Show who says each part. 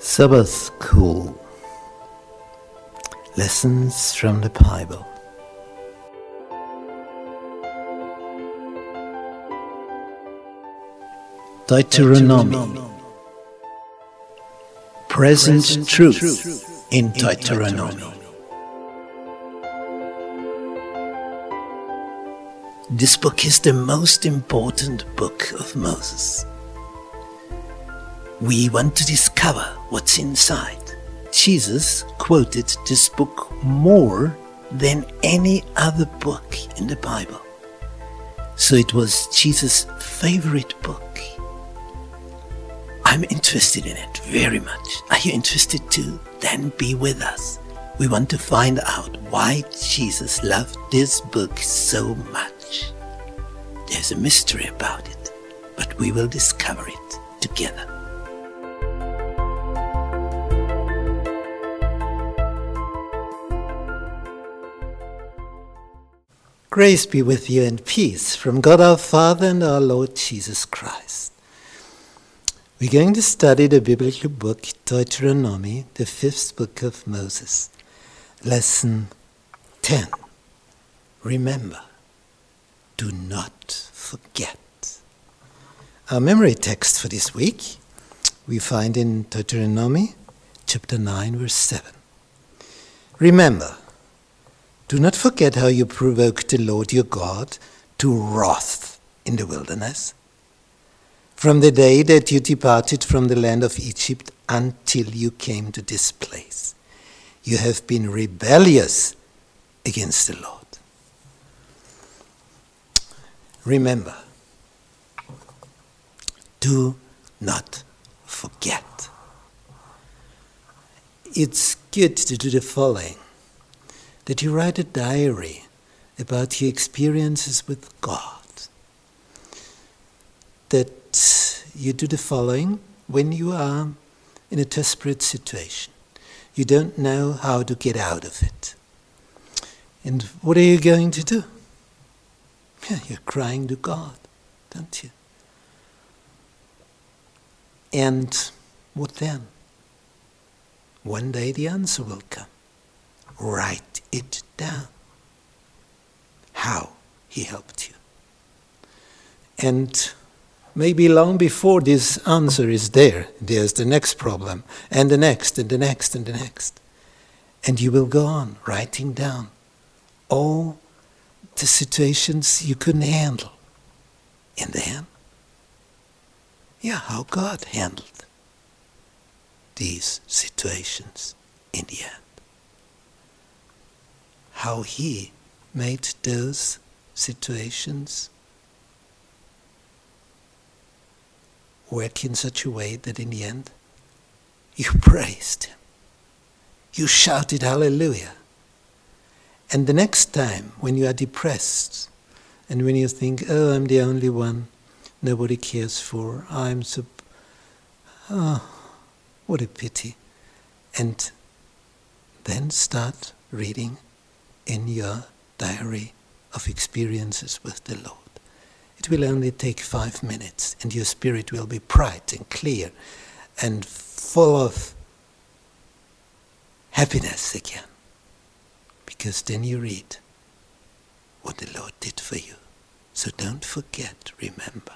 Speaker 1: Sabbath School Lessons from the Bible. Deuteronomy Present Truth in Deuteronomy. This book is the most important book of Moses. We want to discover what's inside. Jesus quoted this book more than any other book in the Bible. So it was Jesus' favorite book. I'm interested in it very much. Are you interested too? Then be with us. We want to find out why Jesus loved this book so much. There's a mystery about it, but we will discover it together. Grace be with you and peace from God our Father and our Lord Jesus Christ. We're going to study the biblical book Deuteronomy, the fifth book of Moses. Lesson 10. Remember, do not forget. Our memory text for this week we find in Deuteronomy chapter 9, verse 7. Remember, do not forget how you provoked the Lord your God to wrath in the wilderness. From the day that you departed from the land of Egypt until you came to this place, you have been rebellious against the Lord. Remember, do not forget. It's good to do the following that you write a diary about your experiences with God. That you do the following when you are in a desperate situation. You don't know how to get out of it. And what are you going to do? Yeah, you're crying to God, don't you? And what then? One day the answer will come. Write it down. How he helped you. And maybe long before this answer is there, there's the next problem, and the next, and the next, and the next. And you will go on writing down all the situations you couldn't handle. And then, yeah, how God handled these situations in the end how he made those situations work in such a way that in the end you praised him. You shouted hallelujah. And the next time when you are depressed and when you think, oh, I'm the only one nobody cares for, I'm so, oh, what a pity. And then start reading in your diary of experiences with the Lord. It will only take five minutes, and your spirit will be bright and clear and full of happiness again. Because then you read what the Lord did for you. So don't forget, remember.